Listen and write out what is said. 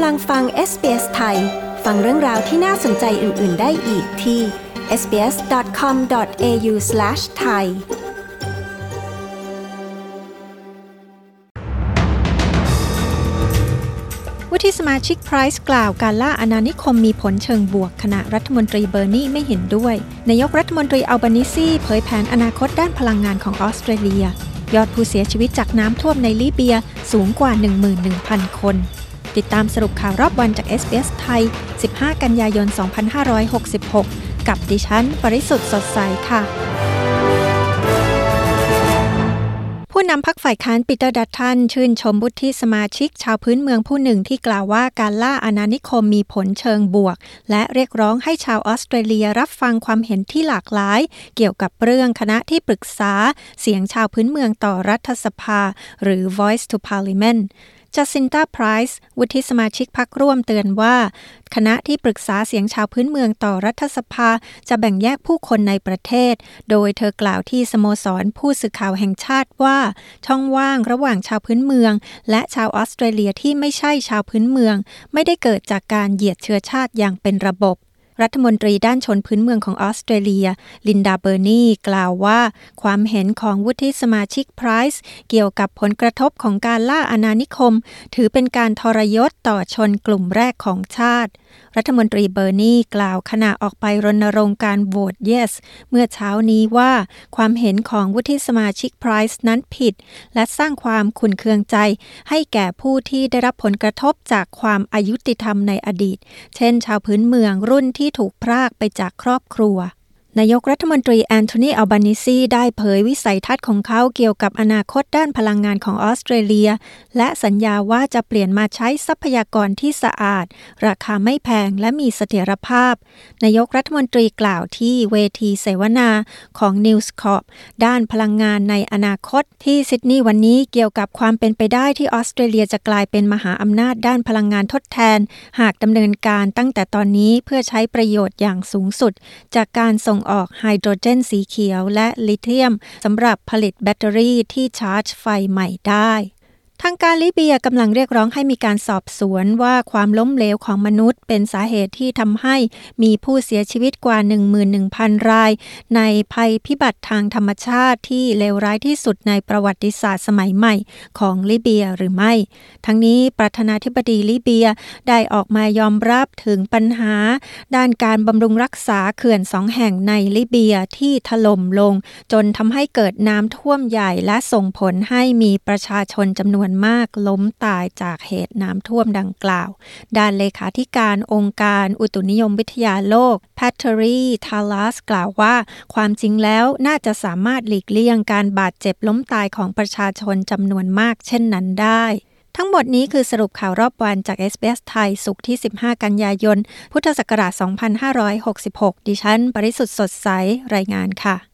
กำลังฟัง SBS ไทย ฟังเรื่องราวที่น่าสนใจอื่น ๆ ได้อีกที่ sbs.com.au/thai วุฒิสมาชิกไพรส์กล่าวการล่าอาณานิคมมีผลเชิงบวกขณะรัฐมนตรีเบอร์นี่ไม่เห็นด้วย นายกรัฐมนตรีอัลบานิซีเผยแผนอนาคตด้านพลังงานของออสเตรเลีย ยอดผู้เสียชีวิตจากน้ำท่วมในลิเบียสูงกว่า 11,000 คน ติดตามสรุปข่าวรอบวันจาก SBS ไทย 15 กันยายน 2566 กับดิฉัน ปริสุทธ์สดใสค่ะ ผู้นำพักฝ่ายค้านปีเตอร์ดัตทันชื่นชมบุตรที่สมาชิกชาวพื้นเมืองผู้หนึ่งที่กล่าวว่าการล่าอาณานิคมมีผลเชิงบวก และเรียกร้องให้ชาวออสเตรเลียรับฟังความเห็นที่หลากหลาย เกี่ยวกับเรื่องคณะที่ปรึกษาเสียงชาวพื้นเมืองต่อรัฐสภา หรือ Voice to Parliament จัสซินตาไพรส์วุฒิสมาชิกพักร่วมเตือนว่า คณะที่ปรึกษาเสียงชาวพื้นเมืองต่อรัฐสภาจะแบ่งแยกผู้คนในประเทศ โดยเธอกล่าวที่สโมสรผู้สื่อข่าวแห่งชาติว่า ช่องว่างระหว่างชาวพื้นเมือง และชาวออสเตรเลียที่ไม่ใช่ชาวพื้นเมือง ไม่ได้เกิดจากการเหยียดเชื้อชาติอย่างเป็นระบบ รัฐมนตรีด้านชนพื้นเมืองของออสเตรเลีย ลินดาเบอร์นีกล่าวว่า ความเห็นของวุฒิสมาชิกไพรส์เกี่ยวกับผลกระทบของการล่าอาณานิคม ถือเป็นการทรยศต่อชนกลุ่มแรกของชาติ รัฐมนตรีเบอร์นีกล่าวขณะออกไปรณรงค์การโหวต yes เมื่อเช้านี้ว่า ความเห็นของวุฒิสมาชิกไพรส์นั้นผิด และสร้างความขุ่นเคืองใจ ให้แก่ผู้ที่ได้รับผลกระทบจากความอยุติธรรมในอดีต เช่น ชาวพื้นเมืองรุ่นที่ที่ถูกพรากไปจากครอบครัว นายกรัฐมนตรีแอนโทนีอัลบานิซีได้เผยวิสัยทัศน์ของเขาเกี่ยวกับอนาคตด้านพลังงานของออสเตรเลีย และสัญญาว่าจะเปลี่ยนมาใช้ทรัพยากรที่สะอาด ราคาไม่แพงและมีเสถียรภาพ นายกรัฐมนตรีกล่าวที่เวทีเสวนาของ News Corp ด้านพลังงานในอนาคตที่ซิดนีย์วันนี้เกี่ยวกับความเป็นไปได้ที่ออสเตรเลียจะกลายเป็นมหาอำนาจด้านพลังงานทดแทน หากดำเนินการตั้งแต่ตอนนี้เพื่อใช้ประโยชน์อย่างสูงสุด จากการส่งออกไฮโดรเจนสีเขียวและลิเธียมสำหรับผลิตแบตเตอรี่ที่ชาร์จไฟใหม่ได้ ทางการลิเบียกำลังเรียกร้องให้มีการสอบสวนว่าความล้มเหลวของมนุษย์ เป็นสาเหตุที่ทำให้มีผู้เสียชีวิตกว่า 11,000 ราย ในภัยพิบัติทางธรรมชาติที่เลวร้ายที่สุดในประวัติศาสตร์สมัยใหม่ของลิเบียหรือไม่ ทั้งนี้ประธานาธิบดีลิเบียได้ออกมายอมรับถึงปัญหา ด้านการบำรุงรักษาเขื่อนสองแห่งในลิเบียที่ถล่มลง จนทำให้เกิดน้ำท่วมใหญ่และส่งผลให้มีประชาชนจำนวนมากล้มตายจากเหตุน้ำท่วมดังกล่าว ด้านเลขาธิการองค์การอุตุนิยมวิทยาโลกแพทเทอรีทาลัสกล่าวว่า ความจริงแล้วน่าจะสามารถหลีกเลี่ยงการบาดเจ็บล้มตายของประชาชนจำนวนมากเช่นนั้นได้ทั้งหมดนี้คือสรุปข่าวรอบวันจาก SBS ไทย สุขที่ 15 กันยายน พุทธศักราช 2566 ดิฉัน ปริสุทธ์สดใส รายงานค่ะ